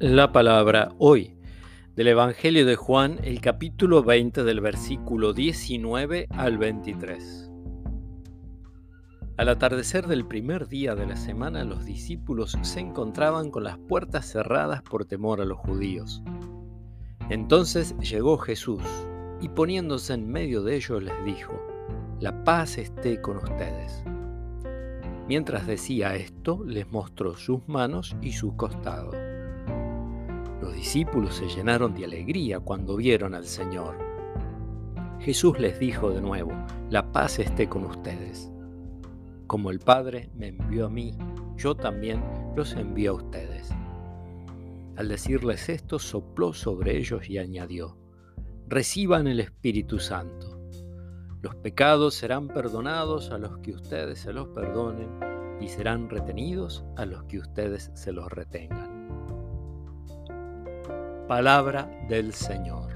La palabra hoy del Evangelio de Juan, el capítulo 20 del versículo 19 al 23. Al atardecer del primer día de la semana, los discípulos se encontraban con las puertas cerradas por temor a los judíos. Entonces llegó Jesús y poniéndose en medio de ellos les dijo, La paz esté con ustedes. Mientras decía esto, les mostró sus manos y su costado. Los discípulos se llenaron de alegría cuando vieron al Señor. Jesús les dijo de nuevo, la paz esté con ustedes. Como el Padre me envió a mí, yo también los envío a ustedes. Al decirles esto, sopló sobre ellos y añadió, reciban el Espíritu Santo. Los pecados serán perdonados a los que ustedes se los perdonen y serán retenidos a los que ustedes se los retengan. Palabra del Señor.